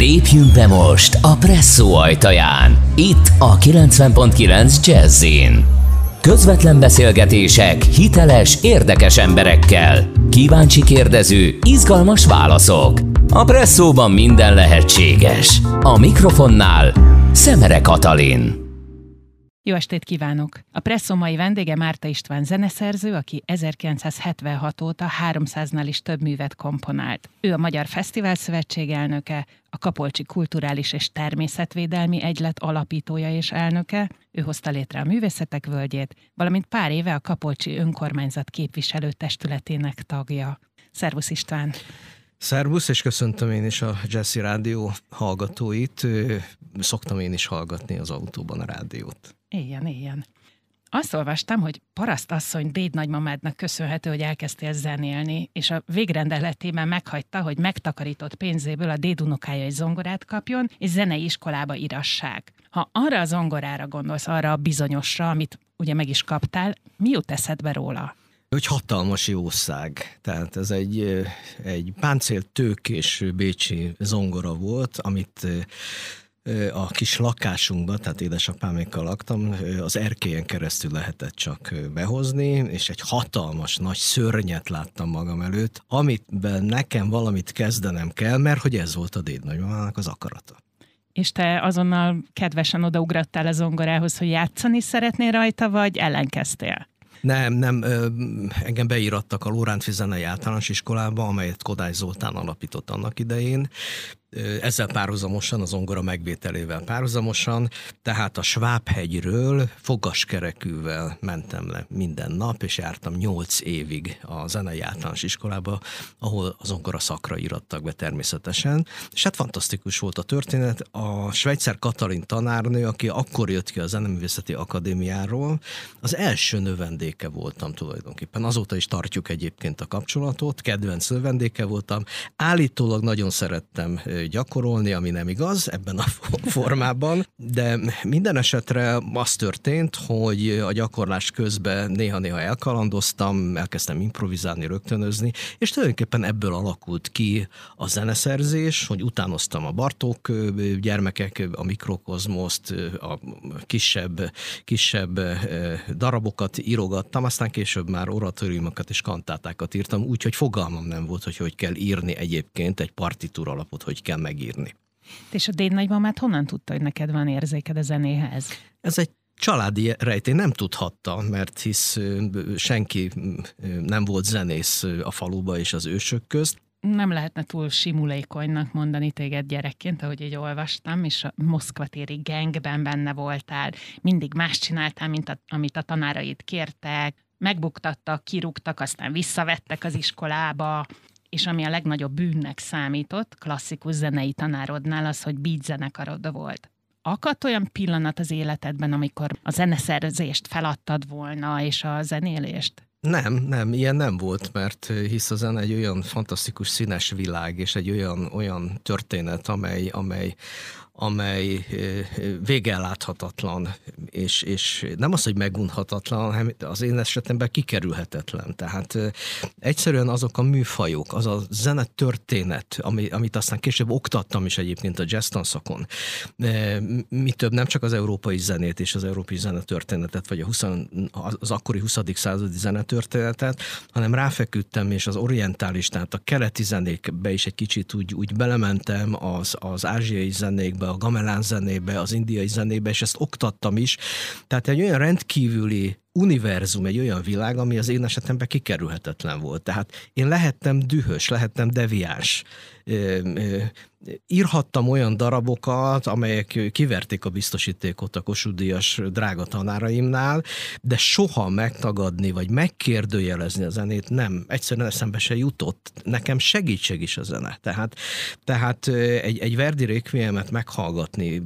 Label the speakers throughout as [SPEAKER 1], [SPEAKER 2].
[SPEAKER 1] Lépjünk be most a Presszó ajtaján. Itt a 90.9 Jazzin. Közvetlen beszélgetések hiteles, érdekes emberekkel. Kíváncsi kérdező, izgalmas válaszok. A Presszóban minden lehetséges. A mikrofonnál Szemere Katalin.
[SPEAKER 2] Jó estét kívánok! A Presszó mai vendége Márta István zeneszerző, aki 1976 óta 300-nál is több művet komponált. Ő a Magyar Fesztivál Szövetség elnöke, a Kapolcsi Kulturális és Természetvédelmi Egylet alapítója és elnöke, ő hozta létre a Művészetek Völgyét, valamint pár éve a Kapolcsi Önkormányzat képviselő testületének tagja. Szervusz István!
[SPEAKER 3] Szervusz, és köszöntöm én is a Jesse Rádió hallgatóit. Szoktam én is hallgatni az autóban a rádiót.
[SPEAKER 2] Éljen, éljen. Azt olvastam, hogy paraszt asszony déd nagymamádnak köszönhető, hogy elkezdtél zenélni, és a végrendeletében meghagyta, hogy megtakarított pénzéből a déd unokája egy zongorát kapjon, és zenei iskolába irassák. Ha arra a zongorára gondolsz, arra a bizonyosra, amit ugye meg is kaptál, mi jut eszedbe róla?
[SPEAKER 3] Hogy hatalmas jószág. Tehát ez egy, egy páncél tők és bécsi zongora volt, amit a kis lakásunkban, tehát édesapámékkal laktam, az erkélyen keresztül lehetett csak behozni, és egy hatalmas nagy szörnyet láttam magam előtt, amitben nekem valamit kezdenem kell, mert hogy ez volt a dédnagymamának az akarata.
[SPEAKER 2] És te azonnal kedvesen odaugrattál a zongorához, hogy játszani szeretnél rajta, vagy ellenkeztél?
[SPEAKER 3] Nem, nem, engem beírattak a Lórántfi Zenei Általános Iskolába, amelyet Kodály Zoltán alapított annak idején, ezzel párhuzamosan, az ongora megvételével párhuzamosan, tehát a Svábhegyről fogaskerekűvel mentem le minden nap, és jártam nyolc évig a zenei általános iskolába, ahol az ongora szakra irattak be természetesen, és hát fantasztikus volt a történet. A Svejtszer Katalin tanárnő, aki akkor jött ki a Zeneművészeti Akadémiáról, az első növendéke voltam tulajdonképpen. Azóta is tartjuk egyébként a kapcsolatot, kedvenc növendéke voltam. Állítólag nagyon szerettem gyakorolni, ami nem igaz ebben a formában, de minden esetre az történt, hogy a gyakorlás közben néha-néha elkalandoztam, elkezdtem improvizálni, rögtönözni, és tulajdonképpen ebből alakult ki a zeneszerzés, hogy utánoztam a Bartók gyermekek, a mikrokozmoszt, a kisebb, kisebb darabokat írogattam, aztán később már oratóriumokat és kantátákat írtam, úgyhogy fogalmam nem volt, hogy hogy kell írni egyébként egy partitúr alapot, hogy kell megírni.
[SPEAKER 2] És a déd nagymamát honnan tudta, hogy neked van érzéked a zenéhez?
[SPEAKER 3] Ez egy családi rejtély nem tudhatta, mert hisz senki nem volt zenész a faluba és az ősök közt.
[SPEAKER 2] Nem lehetne túl simulékonynak mondani téged gyerekként, ahogy így olvastam, és a Moszkvatéri gengben benne voltál. Mindig más csináltál, mint a, amit a tanáraid kértek, megbuktattak, kirúgtak, aztán visszavettek az iskolába, és ami a legnagyobb bűnnek számított klasszikus zenei tanárodnál az, hogy beat zenekarod volt. Akadt olyan pillanat az életedben, amikor a zeneszerzést feladtad volna, és a zenélést?
[SPEAKER 3] Nem, nem, ilyen nem volt, mert hisz a zene egy olyan fantasztikus színes világ, és egy olyan, olyan történet, amely, amely, amely végelláthatatlan, és, és nem az, hogy megunhatatlan, hanem az én esetemben kikerülhetetlen. Tehát egyszerűen azok a műfajok, az a zene történet, ami, amit aztán később oktattam is egyébként a jazz tanszakon, mi több nem csak az európai zenét és az európai zenetörténetet, vagy a 20, az akkori 20. századi zenetörténetet, hanem ráfeküdtem, és az orientális, tehát a keleti zenékbe is egy kicsit úgy, úgy belementem, az, az ázsiai zenékbe, a gamelán zenébe, az indiai zenébe, és ezt oktattam is. Tehát egy olyan rendkívüli univerzum, egy olyan világ, ami az én esetemben kikerülhetetlen volt. Tehát én lehettem dühös, lehettem deviáns. Írhattam olyan darabokat, amelyek kiverték a biztosítékot a kosudias drága tanáraimnál, de soha megtagadni, vagy megkérdőjelezni a zenét nem, egyszerűen eszembe se jutott. Nekem segítség is a zene. Tehát, tehát egy, egy Verdi Requiemet meghallgatni,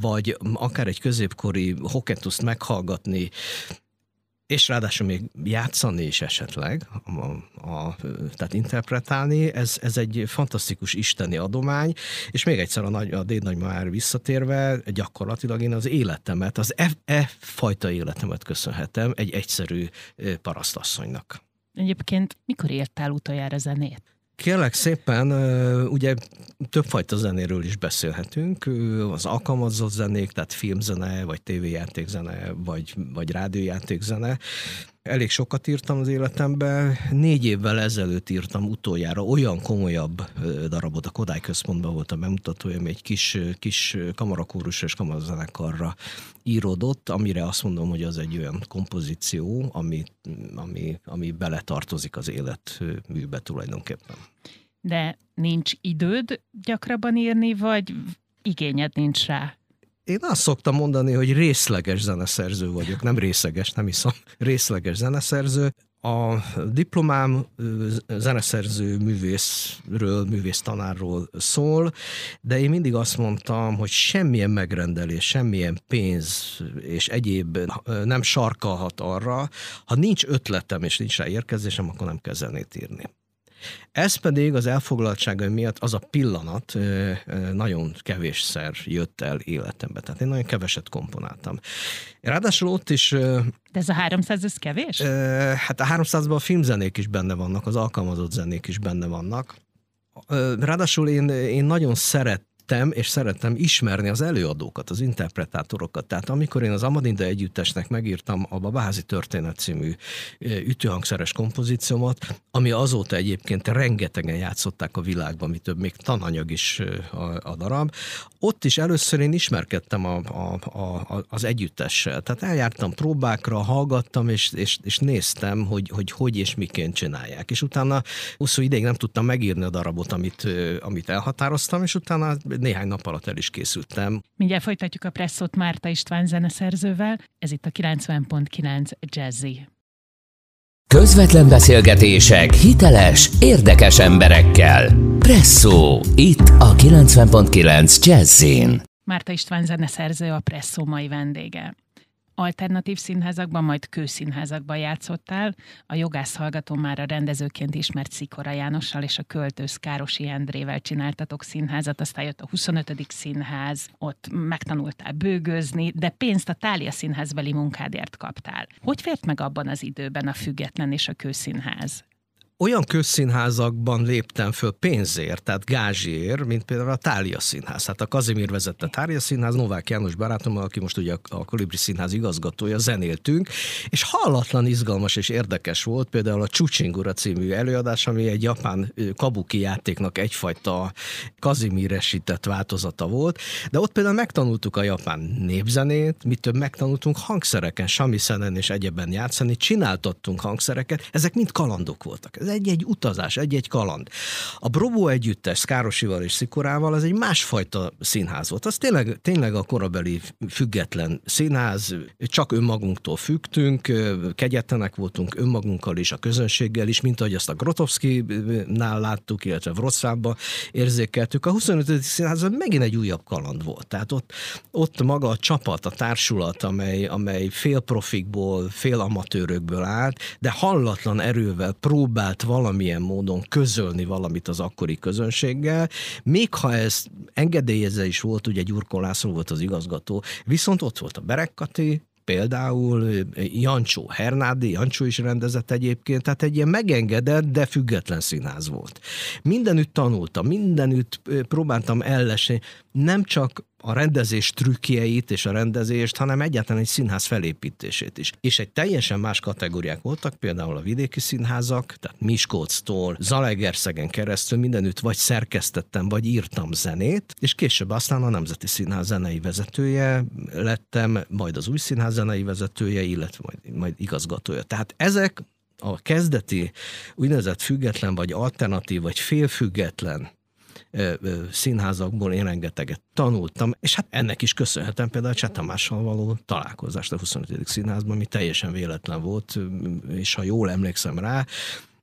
[SPEAKER 3] vagy akár egy középkori Hoketuszt meghallgatni, és ráadásul még játszani is esetleg, a, a, tehát interpretálni, ez, ez egy fantasztikus isteni adomány, és még egyszer a, nagy, a déd már visszatérve, gyakorlatilag én az életemet, az e, e fajta életemet köszönhetem egy egyszerű parasztasszonynak.
[SPEAKER 2] Egyébként mikor értál utoljára zenét?
[SPEAKER 3] Kérlek szépen, ugye többfajta zenéről is beszélhetünk, az alkalmazott zenék, tehát filmzene, vagy tévéjátékzene, vagy, vagy rádiójátékzene. Elég sokat írtam az életemben. Négy évvel ezelőtt írtam utoljára olyan komolyabb darabot, a Kodály Központban volt a bemutatója, ami egy kis, kis kamarakórus és kamarazenekarra íródott, amire azt mondom, hogy az egy olyan kompozíció, ami, ami, ami beletartozik az életműbe tulajdonképpen.
[SPEAKER 2] De nincs időd gyakrabban írni, vagy igényed nincs rá?
[SPEAKER 3] Én azt szoktam mondani, hogy részleges zeneszerző vagyok, nem részeges, nem hiszem, részleges zeneszerző. A diplomám zeneszerző művészről, művész tanárról szól, de én mindig azt mondtam, hogy semmilyen megrendelés, semmilyen pénz és egyéb nem sarkalhat arra, ha nincs ötletem és nincs rá érkezésem, akkor nem kell zenét írni. Ez pedig az elfoglaltsága miatt az a pillanat nagyon kevésszer jött el életembe. Tehát én nagyon keveset komponáltam. Ráadásul ott is...
[SPEAKER 2] De ez a 300, ez kevés?
[SPEAKER 3] Hát a 300-ban a filmzenék is benne vannak, az alkalmazott zenék is benne vannak. Ráadásul én, én nagyon szeret szerettem, és szerettem ismerni az előadókat, az interpretátorokat. Tehát amikor én az Amadinda együttesnek megírtam a Babáházi Történet című ütőhangszeres kompozíciómat, ami azóta egyébként rengetegen játszották a világban, mi több, még tananyag is a, a darab, ott is először én ismerkedtem a, a, a, az együttessel. Tehát eljártam próbákra, hallgattam, és, és, és néztem, hogy, hogy hogy és miként csinálják. És utána hosszú ideig nem tudtam megírni a darabot, amit, amit elhatároztam, és utána néhány nap alatt el is készültem.
[SPEAKER 2] Mindjárt folytatjuk a presszót Márta István zeneszerzővel. Ez itt a 90.9 Jazzy.
[SPEAKER 1] Közvetlen beszélgetések hiteles, érdekes emberekkel. Presszó, itt a 90.9 Jazzin.
[SPEAKER 2] Márta István zeneszerző a Presszó mai vendége alternatív színházakban, majd kőszínházakban játszottál. A jogász hallgató már a rendezőként ismert Szikora Jánossal és a költősz Károsi Endrével csináltatok színházat, aztán jött a 25. színház, ott megtanultál bőgözni, de pénzt a Tália színházbeli munkádért kaptál. Hogy fért meg abban az időben a független és a kőszínház?
[SPEAKER 3] Olyan közszínházakban léptem föl pénzért, tehát gázsiért, mint például a Tália Színház. Hát a Kazimír vezette Tália Színház, Novák János barátom, aki most ugye a Kolibri Színház igazgatója, zenéltünk, és hallatlan izgalmas és érdekes volt például a Csucsingura című előadás, ami egy japán kabuki játéknak egyfajta kazimíresített változata volt, de ott például megtanultuk a japán népzenét, mi több megtanultunk hangszereken, samiszenen és egyebben játszani, csináltattunk hangszereket, ezek mind kalandok voltak ez egy-egy utazás, egy-egy kaland. A Brobó együttes Károsival és Szikorával az egy másfajta színház volt. Az tényleg, tényleg a korabeli független színház, csak önmagunktól fügtünk, kegyetlenek voltunk önmagunkkal és a közönséggel is, mint ahogy azt a Grotowski-nál láttuk, illetve Wrocławban érzékeltük. A 25. színház megint egy újabb kaland volt. Tehát ott, ott maga a csapat, a társulat, amely, amely fél profikból, fél amatőrökből állt, de hallatlan erővel próbált próbált valamilyen módon közölni valamit az akkori közönséggel, még ha ez engedélyezze is volt, ugye Gyurkó László volt az igazgató, viszont ott volt a Berekkati, például Jancsó Hernádi, Jancsó is rendezett egyébként, tehát egy ilyen megengedett, de független színház volt. Mindenütt tanultam, mindenütt próbáltam ellesni, nem csak a rendezés trükkjeit és a rendezést, hanem egyáltalán egy színház felépítését is. És egy teljesen más kategóriák voltak, például a vidéki színházak, tehát Miskolctól, Zalegerszegen keresztül mindenütt vagy szerkesztettem, vagy írtam zenét, és később aztán a Nemzeti Színház zenei vezetője lettem, majd az új színház zenei vezetője, illetve majd, majd igazgatója. Tehát ezek a kezdeti úgynevezett független, vagy alternatív, vagy félfüggetlen színházakból én rengeteget tanultam, és hát ennek is köszönhetem például Cseh Tamással való találkozást a 25. színházban, ami teljesen véletlen volt, és ha jól emlékszem rá,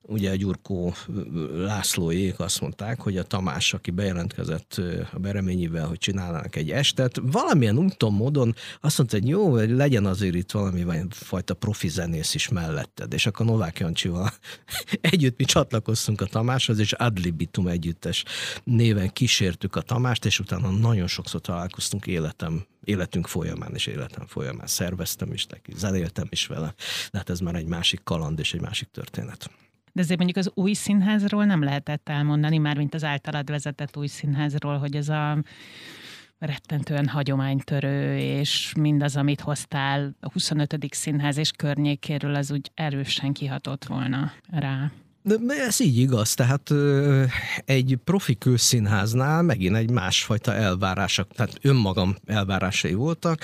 [SPEAKER 3] ugye Gyurkó Lászlóék azt mondták, hogy a Tamás, aki bejelentkezett a Bereményivel, hogy csinálnak egy estet, valamilyen úton, módon azt mondta, hogy jó, hogy legyen azért itt valami fajta profi zenész is melletted. És akkor Novák Jancsival együtt mi csatlakoztunk a Tamáshoz, és Adlibitum együttes néven kísértük a Tamást, és utána nagyon sokszor találkoztunk életem életünk folyamán és életem folyamán szerveztem is neki, zenéltem is vele, de hát ez már egy másik kaland és egy másik történet.
[SPEAKER 2] De azért mondjuk az új színházról nem lehetett elmondani, már mint az általad vezetett új színházról, hogy ez a rettentően hagyománytörő, és mindaz, amit hoztál a 25. színház és környékéről, az úgy erősen kihatott volna rá.
[SPEAKER 3] De ez így igaz, tehát egy profi közszínháznál megint egy másfajta elvárások, tehát önmagam elvárásai voltak,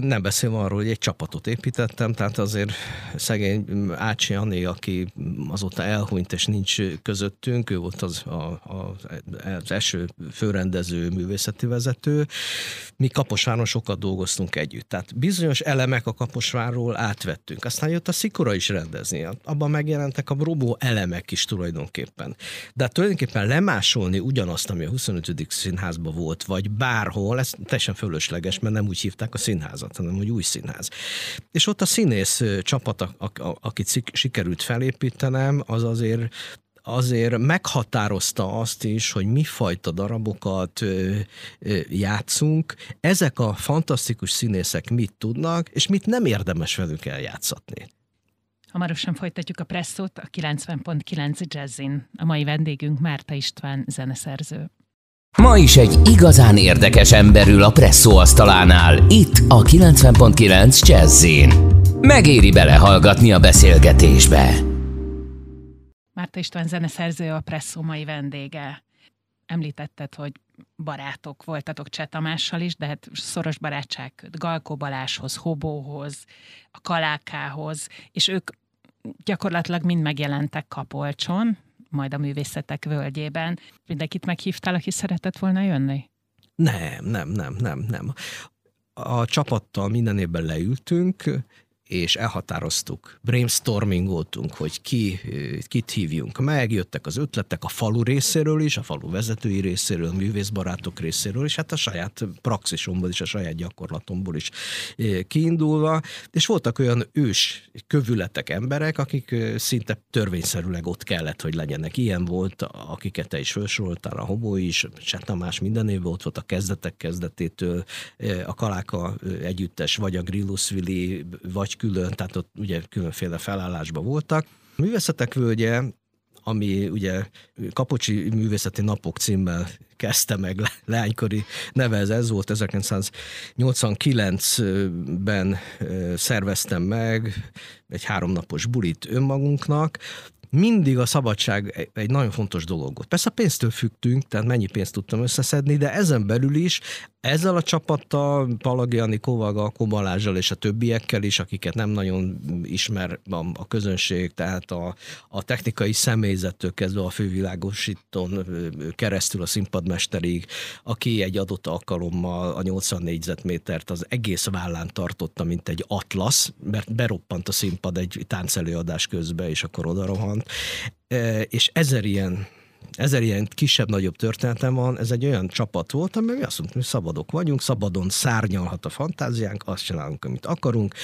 [SPEAKER 3] nem beszélve arról, hogy egy csapatot építettem, tehát azért szegény Ácsi Anni, aki azóta elhunyt és nincs közöttünk, ő volt az, a, a, az első főrendező művészeti vezető. Mi Kaposváron sokat dolgoztunk együtt, tehát bizonyos elemek a Kaposvárról átvettünk. Aztán jött a Szikora is rendezni, abban megjelentek a robó elemek is tulajdonképpen. De tulajdonképpen lemásolni ugyanazt, ami a 25. színházban volt, vagy bárhol, ez teljesen fölösleges, mert nem úgy hívták a színházat, színházat, hanem hogy új színház. És ott a színész csapat, akit sikerült felépítenem, az azért azért meghatározta azt is, hogy mi fajta darabokat ö, ö, játszunk, ezek a fantasztikus színészek mit tudnak, és mit nem érdemes velük eljátszatni.
[SPEAKER 2] Hamarosan folytatjuk a presszót a 90.9 Jazzin. A mai vendégünk Márta István zeneszerző.
[SPEAKER 1] Ma is egy igazán érdekes emberül a presszó asztalánál, itt a 90.9 Jazzin. Megéri belehallgatni a beszélgetésbe.
[SPEAKER 2] Márta István zeneszerző a presszó mai vendége. Említetted, hogy barátok voltatok Cseh Tamással is, de hát szoros barátság Galkó Baláshoz, Hobóhoz, a Kalákához, és ők gyakorlatilag mind megjelentek Kapolcson, majd a művészetek völgyében. Mindenkit meghívtál, aki szeretett volna jönni?
[SPEAKER 3] Nem, nem, nem, nem, nem. A csapattal minden évben leültünk, és elhatároztuk, brainstormingoltunk, hogy ki, kit hívjunk meg, jöttek az ötletek a falu részéről is, a falu vezetői részéről, a művészbarátok részéről, és hát a saját praxisomból is, a saját gyakorlatomból is kiindulva, és voltak olyan ős kövületek, emberek, akik szinte törvényszerűleg ott kellett, hogy legyenek. Ilyen volt, akiket te is felsoroltál, a Homó is, se Tamás minden évben ott volt a kezdetek kezdetétől, a Kaláka együttes, vagy a Grillusvili, vagy külön, tehát ott ugye különféle felállásban voltak. A művészetek völgye, ami ugye Kapocsi Művészeti Napok címmel kezdte meg leánykori neve, ez, ez volt 1989-ben szerveztem meg egy háromnapos bulit önmagunknak, mindig a szabadság egy nagyon fontos dolog volt. Persze a pénztől függtünk, tehát mennyi pénzt tudtam összeszedni, de ezen belül is ezzel a csapattal, Palagiani Kovaga, Kobalázsal és a többiekkel is, akiket nem nagyon ismer a, a közönség, tehát a, a technikai személyzettől kezdve a fővilágosítón keresztül a színpadmesterig, aki egy adott alkalommal a 80 négyzetmétert az egész vállán tartotta, mint egy atlasz, mert beroppant a színpad egy táncelőadás közben, és akkor oda rohant. És ezer ilyen ezer ilyen kisebb-nagyobb történetem van, ez egy olyan csapat volt, ami azt mondtuk, hogy szabadok vagyunk, szabadon szárnyalhat a fantáziánk, azt csinálunk, amit akarunk.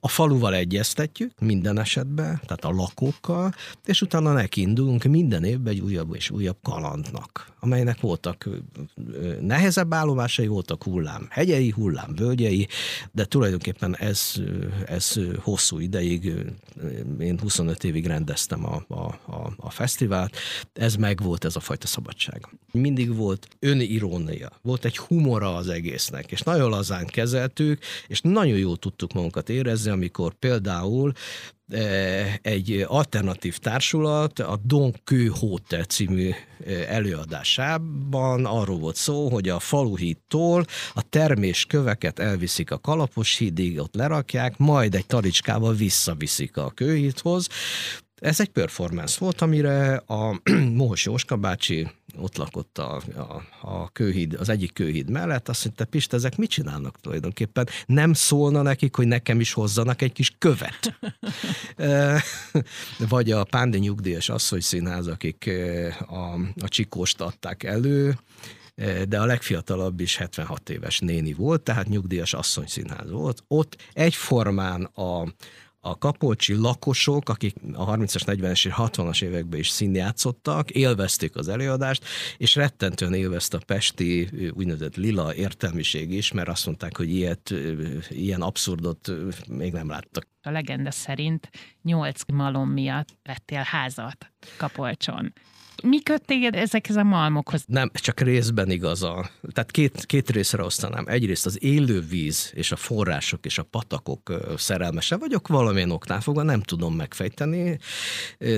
[SPEAKER 3] A faluval egyeztetjük minden esetben, tehát a lakókkal, és utána nekiindulunk minden évben egy újabb és újabb kalandnak, amelynek voltak nehezebb állomásai, voltak hullám hegyei, hullám völgyei, de tulajdonképpen ez, ez hosszú ideig, én 25 évig rendeztem a, a, a, a fesztivált, ez meg volt ez a fajta szabadság. Mindig volt önirónia, volt egy humora az egésznek, és nagyon lazán kezeltük, és nagyon jól tudtuk magunkat érezni, amikor például egy alternatív társulat a Don Quixote című e, előadásában arról volt szó, hogy a faluhídtól a termés köveket elviszik a kalapos hídig, ott lerakják, majd egy talicskával visszaviszik a kőhídhoz, ez egy performance volt, amire a Mohos Jóska bácsi ott lakott a, a, a kőhíd, az egyik kőhíd mellett, azt mondta, Pista, ezek mit csinálnak tulajdonképpen? Nem szólna nekik, hogy nekem is hozzanak egy kis követ. Vagy a Pándi nyugdíjas asszony színház, akik a, a csikóst adták elő, de a legfiatalabb is 76 éves néni volt, tehát nyugdíjas asszony színház volt. Ott egyformán a, a kapolcsi lakosok, akik a 30-as, 40-es és 60-as években is színjátszottak, élvezték az előadást, és rettentően élvezte a pesti úgynevezett lila értelmiség is, mert azt mondták, hogy ilyet, ilyen abszurdot még nem láttak.
[SPEAKER 2] A legenda szerint nyolc malom miatt vettél házat Kapolcson mi köt téged ezekhez a malmokhoz?
[SPEAKER 3] Nem, csak részben igaz. A, tehát két, két részre osztanám. Egyrészt az élő víz és a források és a patakok szerelmese vagyok, valamilyen oknál fogva nem tudom megfejteni.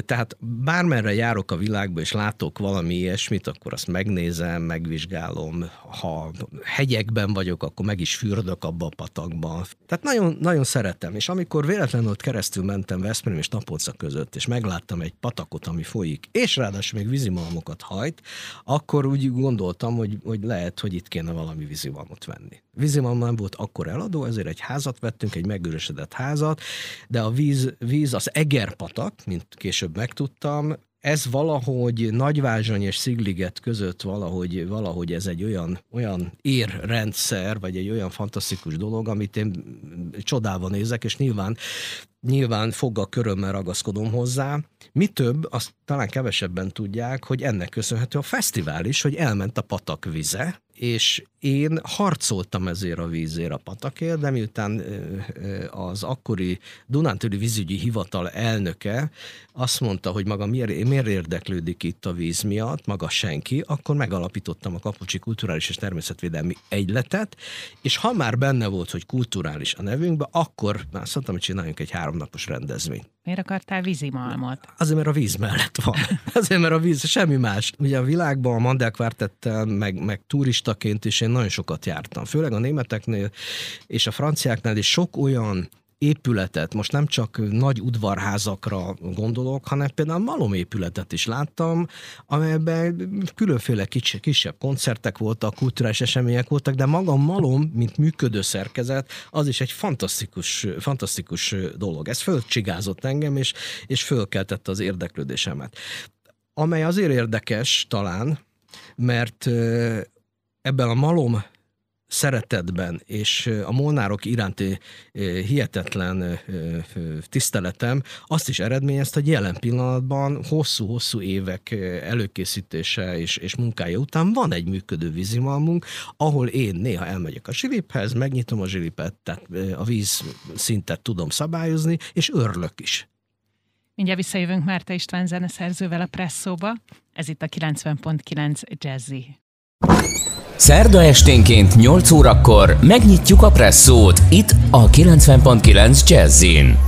[SPEAKER 3] Tehát bármerre járok a világba és látok valami ilyesmit, akkor azt megnézem, megvizsgálom. Ha hegyekben vagyok, akkor meg is fürdök abba a patakba. Tehát nagyon, nagyon szeretem. És amikor véletlenül ott keresztül mentem Veszprém és Tapolca között, és megláttam egy patakot, ami folyik, és ráadásul még vízimalmokat hajt, akkor úgy gondoltam, hogy, hogy lehet, hogy itt kéne valami vízimalmot venni. Vízimalm nem volt akkor eladó, ezért egy házat vettünk, egy megőrösödött házat, de a víz, víz az Egerpatak, mint később megtudtam, ez valahogy Nagyvázsony és Szigliget között valahogy, valahogy ez egy olyan, olyan érrendszer, vagy egy olyan fantasztikus dolog, amit én csodálva nézek, és nyilván nyilván foggal körömmel ragaszkodom hozzá. Mi több, azt talán kevesebben tudják, hogy ennek köszönhető a fesztivál is, hogy elment a patak vize, és én harcoltam ezért a vízért a patakért, de miután az akkori Dunántúli vízügyi hivatal elnöke azt mondta, hogy maga miért, miért érdeklődik itt a víz miatt, maga senki, akkor megalapítottam a Kapucsi Kulturális és Természetvédelmi Egyletet, és ha már benne volt, hogy kulturális a nevünkbe, akkor már mondtam, hogy csináljunk egy háromnapos rendezvényt.
[SPEAKER 2] Miért akartál vízimalmot?
[SPEAKER 3] Azért, mert a víz mellett van. Azért, mert a víz, semmi más. Ugye a világban a Mandel Quartettel, meg, meg turistaként is én nagyon sokat jártam. Főleg a németeknél és a franciáknál is sok olyan épületet, most nem csak nagy udvarházakra gondolok, hanem például malom épületet is láttam, amelyben különféle kis, kisebb koncertek voltak, kulturális események voltak, de maga malom, mint működő szerkezet, az is egy fantasztikus, fantasztikus dolog. Ez fölcsigázott engem, és, és fölkeltette az érdeklődésemet. Amely azért érdekes talán, mert ebben a malom szeretetben és a molnárok iránti hihetetlen tiszteletem azt is eredményezte, hogy jelen pillanatban hosszú-hosszú évek előkészítése és, és munkája után van egy működő vízimalmunk, ahol én néha elmegyek a zsiliphez, megnyitom a zsilipet, tehát a víz szintet tudom szabályozni, és örlök is.
[SPEAKER 2] Mindjárt visszajövünk Márta István zeneszerzővel a Presszóba. Ez itt a 90.9 Jazzy.
[SPEAKER 1] Szerda esténként 8 órakor megnyitjuk a presszót itt a 90.9 Jazzin.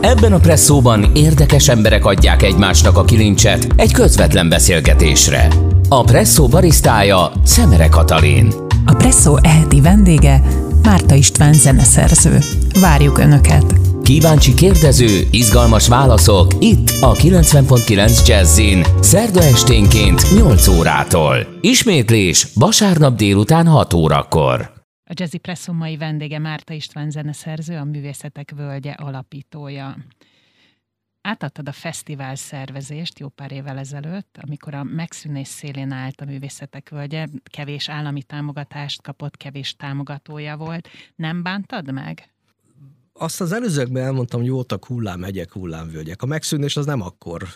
[SPEAKER 1] Ebben a presszóban érdekes emberek adják egymásnak a kilincset egy közvetlen beszélgetésre. A presszó barisztája Szemere Katalin.
[SPEAKER 4] A presszó eheti vendége Márta István zeneszerző. Várjuk Önöket!
[SPEAKER 1] Kíváncsi kérdező, izgalmas válaszok itt a 90.9 Jazzin. Szerda esténként 8 órától. Ismétlés vasárnap délután 6 órakor.
[SPEAKER 2] A Jazzy Presso mai vendége Márta István zeneszerző, a Művészetek Völgye alapítója. Átadtad a fesztivál szervezést jó pár évvel ezelőtt, amikor a megszűnés szélén állt a Művészetek Völgye, kevés állami támogatást kapott, kevés támogatója volt. Nem bántad meg?
[SPEAKER 3] Azt az előzőkben elmondtam, hogy voltak hullámhegyek, hullámvölgyek. A megszűnés az nem akkor,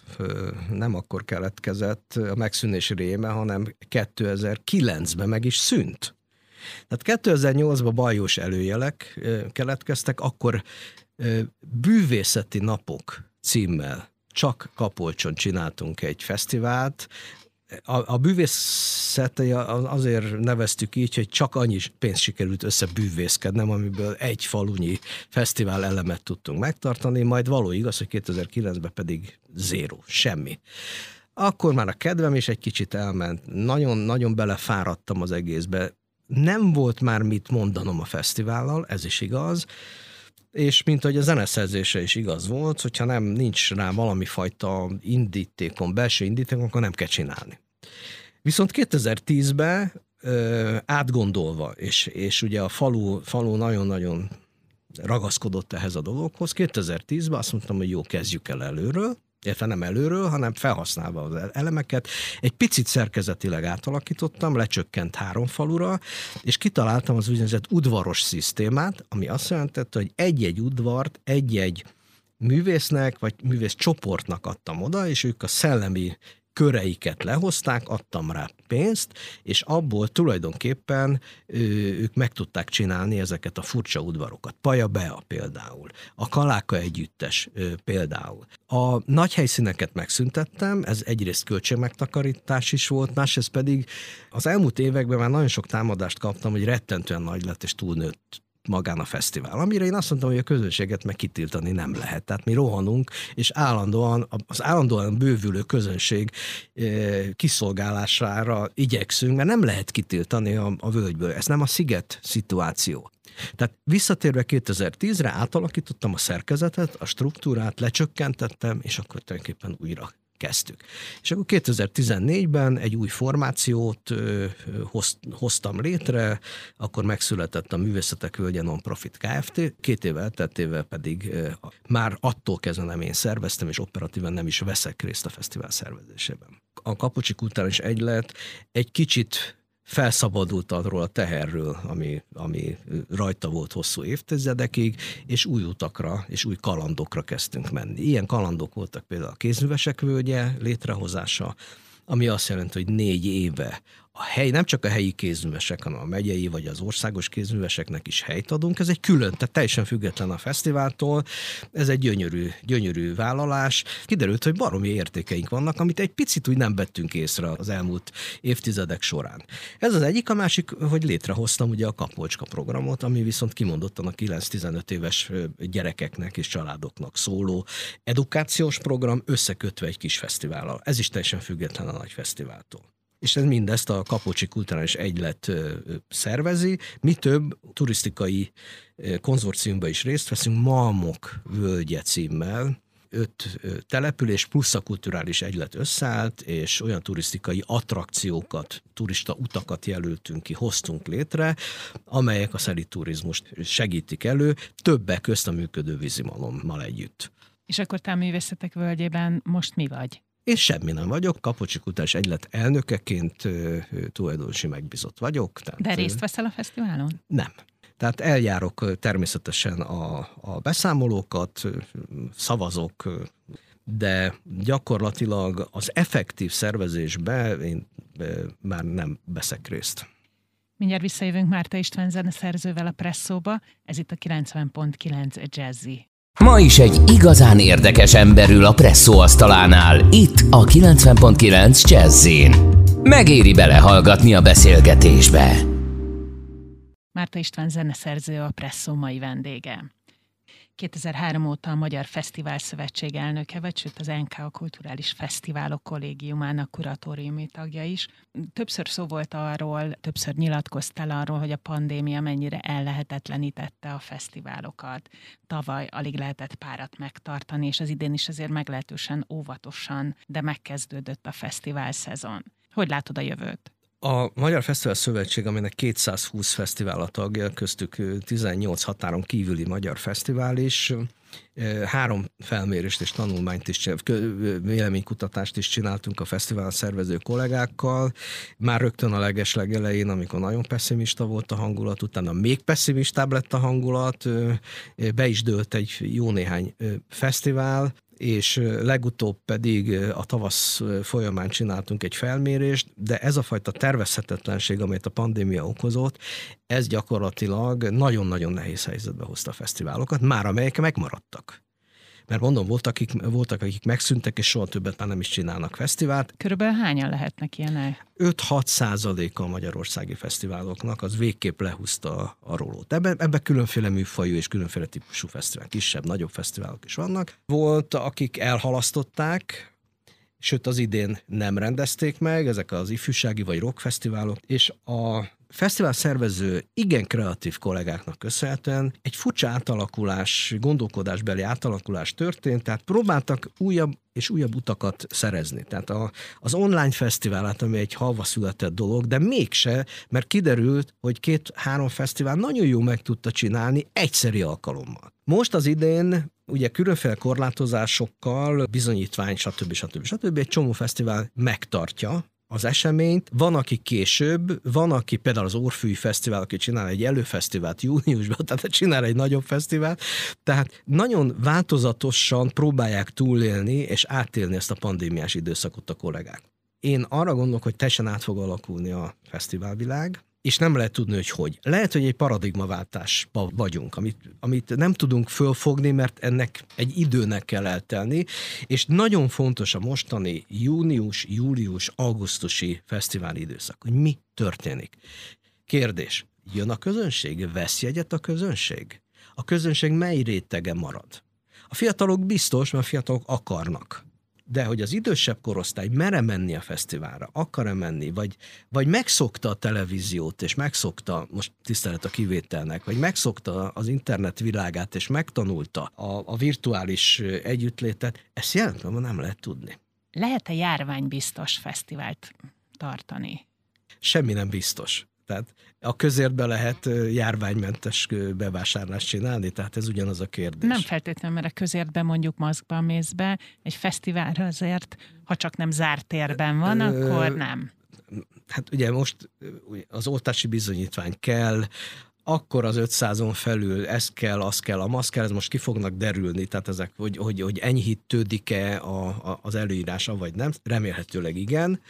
[SPEAKER 3] nem akkor keletkezett a megszűnés réme, hanem 2009-ben meg is szűnt. Tehát 2008-ban bajós előjelek keletkeztek, akkor bűvészeti napok címmel csak Kapolcson csináltunk egy fesztivált, a, a bűvészet azért neveztük így, hogy csak annyi pénzt sikerült összebűvészkednem, amiből egy falunyi fesztivál elemet tudtunk megtartani, majd való igaz, hogy 2009-ben pedig zéró, semmi. Akkor már a kedvem is egy kicsit elment, nagyon-nagyon belefáradtam az egészbe. Nem volt már mit mondanom a fesztivállal, ez is igaz, és mint hogy a zeneszerzése is igaz volt, hogyha nem nincs rá valami fajta indítékon, belső indítékon, akkor nem kell csinálni. Viszont 2010-ben ö, átgondolva, és, és ugye a falu, falu nagyon-nagyon ragaszkodott ehhez a dologhoz, 2010-ben azt mondtam, hogy jó, kezdjük el előről, illetve nem előről, hanem felhasználva az elemeket. Egy picit szerkezetileg átalakítottam, lecsökkent három falura, és kitaláltam az úgynevezett udvaros szisztémát, ami azt jelentette, hogy egy-egy udvart, egy-egy művésznek, vagy művész csoportnak adtam oda, és ők a szellemi köreiket lehozták, adtam rá pénzt, és abból tulajdonképpen ők meg tudták csinálni ezeket a furcsa udvarokat. Paja Bea például, a Kaláka együttes például. A nagy helyszíneket megszüntettem, ez egyrészt költségmegtakarítás is volt, másrészt pedig az elmúlt években már nagyon sok támadást kaptam, hogy rettentően nagy lett és túlnőtt magán a fesztivál. Amire én azt mondtam, hogy a közönséget meg kitiltani nem lehet. Tehát mi rohanunk, és állandóan, az állandóan bővülő közönség eh, kiszolgálására igyekszünk, mert nem lehet kitiltani a, a völgyből. Ez nem a sziget szituáció. Tehát visszatérve 2010-re átalakítottam a szerkezetet, a struktúrát, lecsökkentettem, és akkor tulajdonképpen újra kezdtük. És akkor 2014-ben egy új formációt hoz, hoztam létre, akkor megszületett a Művészetek Völgye Non-Profit Kft. Két éve elteltével pedig már attól kezdve nem én szerveztem, és operatíven nem is veszek részt a fesztivál szervezésében. A Kapocsi Kulturális Egylet egy kicsit felszabadult arról a teherről, ami, ami rajta volt hosszú évtizedekig, és új utakra és új kalandokra kezdtünk menni. Ilyen kalandok voltak például a kézművesek völgye létrehozása, ami azt jelenti, hogy négy éve a hely, nem csak a helyi kézművesek, hanem a megyei vagy az országos kézműveseknek is helyt adunk. Ez egy külön, tehát teljesen független a fesztiváltól. Ez egy gyönyörű, gyönyörű vállalás. Kiderült, hogy baromi értékeink vannak, amit egy picit úgy nem vettünk észre az elmúlt évtizedek során. Ez az egyik, a másik, hogy létrehoztam ugye a Kapolcska programot, ami viszont kimondottan a 9-15 éves gyerekeknek és családoknak szóló edukációs program összekötve egy kis fesztivállal. Ez is teljesen független a nagy fesztiváltól és ez mindezt a Kapocsi Kulturális Egylet szervezi. Mi több turisztikai konzorciumban is részt veszünk, Malmok völgye címmel, öt település plusz a kulturális egylet összeállt, és olyan turisztikai attrakciókat, turista utakat jelöltünk ki, hoztunk létre, amelyek a szeri turizmust segítik elő, többek közt a működő vízimalommal együtt.
[SPEAKER 2] És akkor te a művészetek völgyében most mi vagy?
[SPEAKER 3] Én semmi nem vagyok, Kapocsi Kutás Egylet elnökeként tulajdonosi megbízott vagyok.
[SPEAKER 2] Tehát, De részt veszel a fesztiválon?
[SPEAKER 3] Nem. Tehát eljárok természetesen a, a beszámolókat, szavazok, de gyakorlatilag az effektív szervezésbe én már nem veszek részt.
[SPEAKER 2] Mindjárt visszajövünk Márta István zeneszerzővel a Presszóba, ez itt a 90.9 Jazzy
[SPEAKER 1] Ma is egy igazán érdekes emberül a presszó asztalánál, itt a 90.9 Jazzin. Megéri belehallgatni a beszélgetésbe.
[SPEAKER 2] Márta István zeneszerző a Presszó mai vendége. 2003 óta a Magyar Fesztivál Szövetség elnöke, vagy sőt az NK Kulturális Fesztiválok Kollégiumának kuratóriumi tagja is. Többször szó volt arról, többször nyilatkoztál arról, hogy a pandémia mennyire ellehetetlenítette a fesztiválokat. Tavaly alig lehetett párat megtartani, és az idén is azért meglehetősen óvatosan, de megkezdődött a fesztivál szezon. Hogy látod a jövőt?
[SPEAKER 3] A Magyar Fesztivál Szövetség, aminek 220 fesztivál a tagja, köztük 18 határon kívüli magyar fesztivál is, három felmérést és tanulmányt is, véleménykutatást is csináltunk a fesztivál szervező kollégákkal. Már rögtön a legesleg elején, amikor nagyon pessimista volt a hangulat, utána még pessimistább lett a hangulat, be is dőlt egy jó néhány fesztivál, és legutóbb pedig a tavasz folyamán csináltunk egy felmérést, de ez a fajta tervezhetetlenség, amelyet a pandémia okozott, ez gyakorlatilag nagyon-nagyon nehéz helyzetbe hozta a fesztiválokat, már amelyek megmaradtak. Mert mondom, voltak akik, voltak, akik megszűntek, és soha többet már nem is csinálnak fesztivált.
[SPEAKER 2] Körülbelül hányan lehetnek ilyenek?
[SPEAKER 3] 5-6 százaléka a magyarországi fesztiváloknak, az végképp lehúzta a rólót. Ebben ebbe különféle műfajú és különféle típusú fesztivál, kisebb, nagyobb fesztiválok is vannak. Volt, akik elhalasztották, sőt az idén nem rendezték meg, ezek az ifjúsági vagy rockfesztiválok, és a fesztivál szervező igen kreatív kollégáknak köszönhetően egy furcsa átalakulás, gondolkodásbeli átalakulás történt, tehát próbáltak újabb és újabb utakat szerezni. Tehát a, az online fesztiválát, ami egy halva született dolog, de mégse, mert kiderült, hogy két-három fesztivál nagyon jó meg tudta csinálni egyszeri alkalommal. Most az idén ugye különféle korlátozásokkal, bizonyítvány, stb. stb. stb. egy csomó fesztivál megtartja az eseményt, van, aki később, van, aki például az Orfűi Fesztivál, aki csinál egy előfesztivált júniusban, tehát csinál egy nagyobb fesztivált, tehát nagyon változatosan próbálják túlélni és átélni ezt a pandémiás időszakot a kollégák. Én arra gondolok, hogy teljesen át fog alakulni a fesztiválvilág, és nem lehet tudni, hogy hogy. Lehet, hogy egy paradigmaváltásban vagyunk, amit, amit nem tudunk fölfogni, mert ennek egy időnek kell eltelni, és nagyon fontos a mostani június, július, augusztusi fesztivál időszak, hogy mi történik. Kérdés, jön a közönség? Vesz jegyet a közönség? A közönség mely rétege marad? A fiatalok biztos, mert a fiatalok akarnak de hogy az idősebb korosztály mere menni a fesztiválra, akar-e menni, vagy, vagy megszokta a televíziót, és megszokta, most tisztelet a kivételnek, vagy megszokta az internet világát, és megtanulta a, a virtuális együttlétet, ezt jelentően nem lehet tudni.
[SPEAKER 2] Lehet-e járványbiztos fesztivált tartani?
[SPEAKER 3] Semmi nem biztos. Tehát a közértbe lehet járványmentes bevásárlást csinálni, tehát ez ugyanaz a kérdés.
[SPEAKER 2] Nem feltétlenül, mert a közértbe mondjuk maszkban mész be, egy fesztiválra azért, ha csak nem zárt térben van, akkor nem.
[SPEAKER 3] Hát ugye most az oltási bizonyítvány kell, akkor az 500-on felül ez kell, az kell, a maszk kell, ez most ki fognak derülni, tehát ezek, hogy, hogy, hogy enyhítődik-e a, a, az előírása, vagy nem, remélhetőleg igen,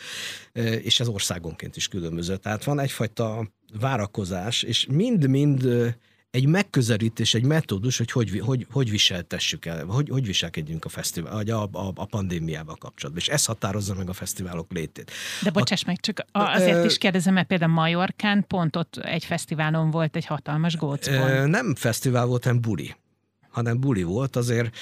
[SPEAKER 3] és ez országonként is különböző. Tehát van egyfajta várakozás, és mind-mind egy megközelítés, egy metódus, hogy hogy, hogy, hogy viseltessük el, hogy, hogy viselkedjünk a fesztivál, vagy a, a, a pandémiával kapcsolatban. És ez határozza meg a fesztiválok létét.
[SPEAKER 2] De bocsáss meg, csak azért is kérdezem, mert például Majorkán pont ott egy fesztiválon volt egy hatalmas gócpont.
[SPEAKER 3] Nem fesztivál volt, hanem buli hanem buli volt, azért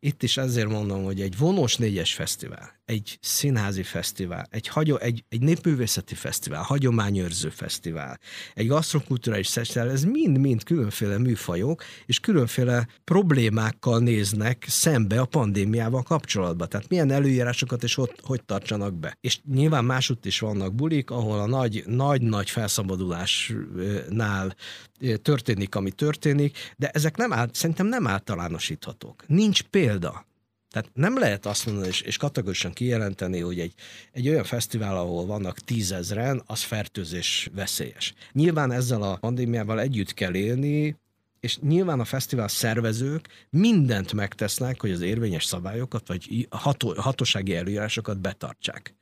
[SPEAKER 3] itt is ezért mondom, hogy egy vonós négyes fesztivál, egy színházi fesztivál, egy, hagyó, egy, egy népművészeti fesztivál, hagyományőrző fesztivál, egy gasztrokulturális fesztivál, ez mind-mind különféle műfajok, és különféle problémákkal néznek szembe a pandémiával kapcsolatban. Tehát milyen előírásokat és hogy, hogy tartsanak be. És nyilván másutt is vannak bulik, ahol a nagy-nagy felszabadulásnál történik, ami történik, de ezek nem áll, szerintem nem általánosíthatók. Nincs példa. Tehát nem lehet azt mondani, és, és kategorikusan kijelenteni, hogy egy, egy olyan fesztivál, ahol vannak tízezren, az fertőzés veszélyes. Nyilván ezzel a pandémiával együtt kell élni, és nyilván a fesztivál szervezők mindent megtesznek, hogy az érvényes szabályokat, vagy ható, hatósági előírásokat betartsák.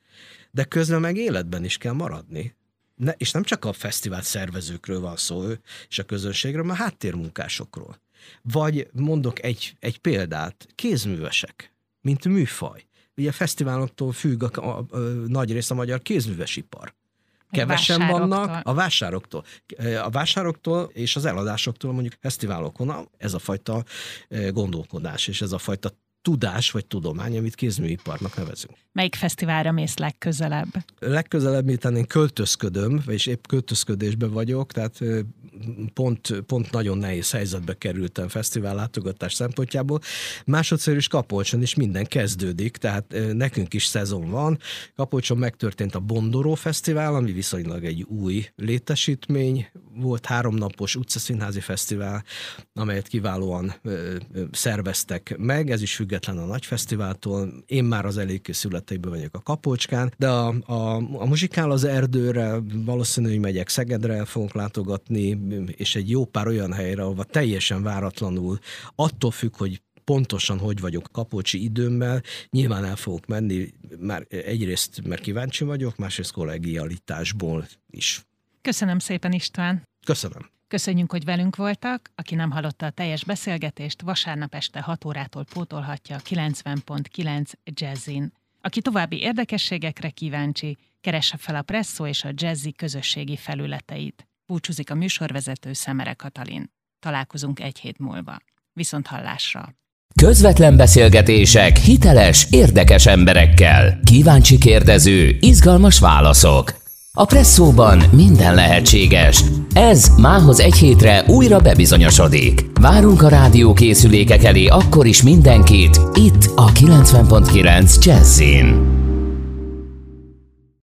[SPEAKER 3] De közben meg életben is kell maradni ne, és nem csak a fesztivál szervezőkről van szó, és a közönségről, hanem a háttérmunkásokról. Vagy mondok egy, egy példát, kézművesek, mint műfaj. Ugye a fesztiváloktól függ a, a, a, a nagy rész a magyar kézművesipar. Kevesen vannak a vásároktól. A vásároktól és az eladásoktól mondjuk fesztiválokon ez a fajta gondolkodás és ez a fajta tudás vagy tudomány, amit kézműiparnak nevezünk.
[SPEAKER 2] Melyik fesztiválra mész legközelebb?
[SPEAKER 3] Legközelebb, miután én költözködöm, és épp költözködésben vagyok, tehát pont, pont nagyon nehéz helyzetbe kerültem fesztivál látogatás szempontjából. Másodszor is Kapolcson is minden kezdődik, tehát nekünk is szezon van. Kapolcson megtörtént a Bondoró Fesztivál, ami viszonylag egy új létesítmény, volt háromnapos utcaszínházi fesztivál, amelyet kiválóan szerveztek meg, ez is független a nagy fesztiváltól. Én már az előkészületeiben vagyok a Kapolcskán, de a, a, a muzsikál az erdőre, valószínű, hogy megyek Szegedre, fogok látogatni, és egy jó pár olyan helyre, ahova teljesen váratlanul, attól függ, hogy pontosan hogy vagyok kapocsi időmmel, nyilván el fogok menni, már egyrészt, mert kíváncsi vagyok, másrészt kollegialitásból is.
[SPEAKER 2] Köszönöm szépen István!
[SPEAKER 3] Köszönöm!
[SPEAKER 2] Köszönjük, hogy velünk voltak. Aki nem hallotta a teljes beszélgetést, vasárnap este 6 órától pótolhatja a 90.9 Jazzin. Aki további érdekességekre kíváncsi, keresse fel a Presszó és a Jazzy közösségi felületeit. Búcsúzik a műsorvezető Szemere Katalin. Találkozunk egy hét múlva. Viszont hallásra!
[SPEAKER 1] Közvetlen beszélgetések hiteles, érdekes emberekkel. Kíváncsi kérdező, izgalmas válaszok. A Presszóban minden lehetséges. Ez mához egy hétre újra bebizonyosodik. Várunk a rádió készülékek elé akkor is mindenkit, itt a 90.9 Jazzin.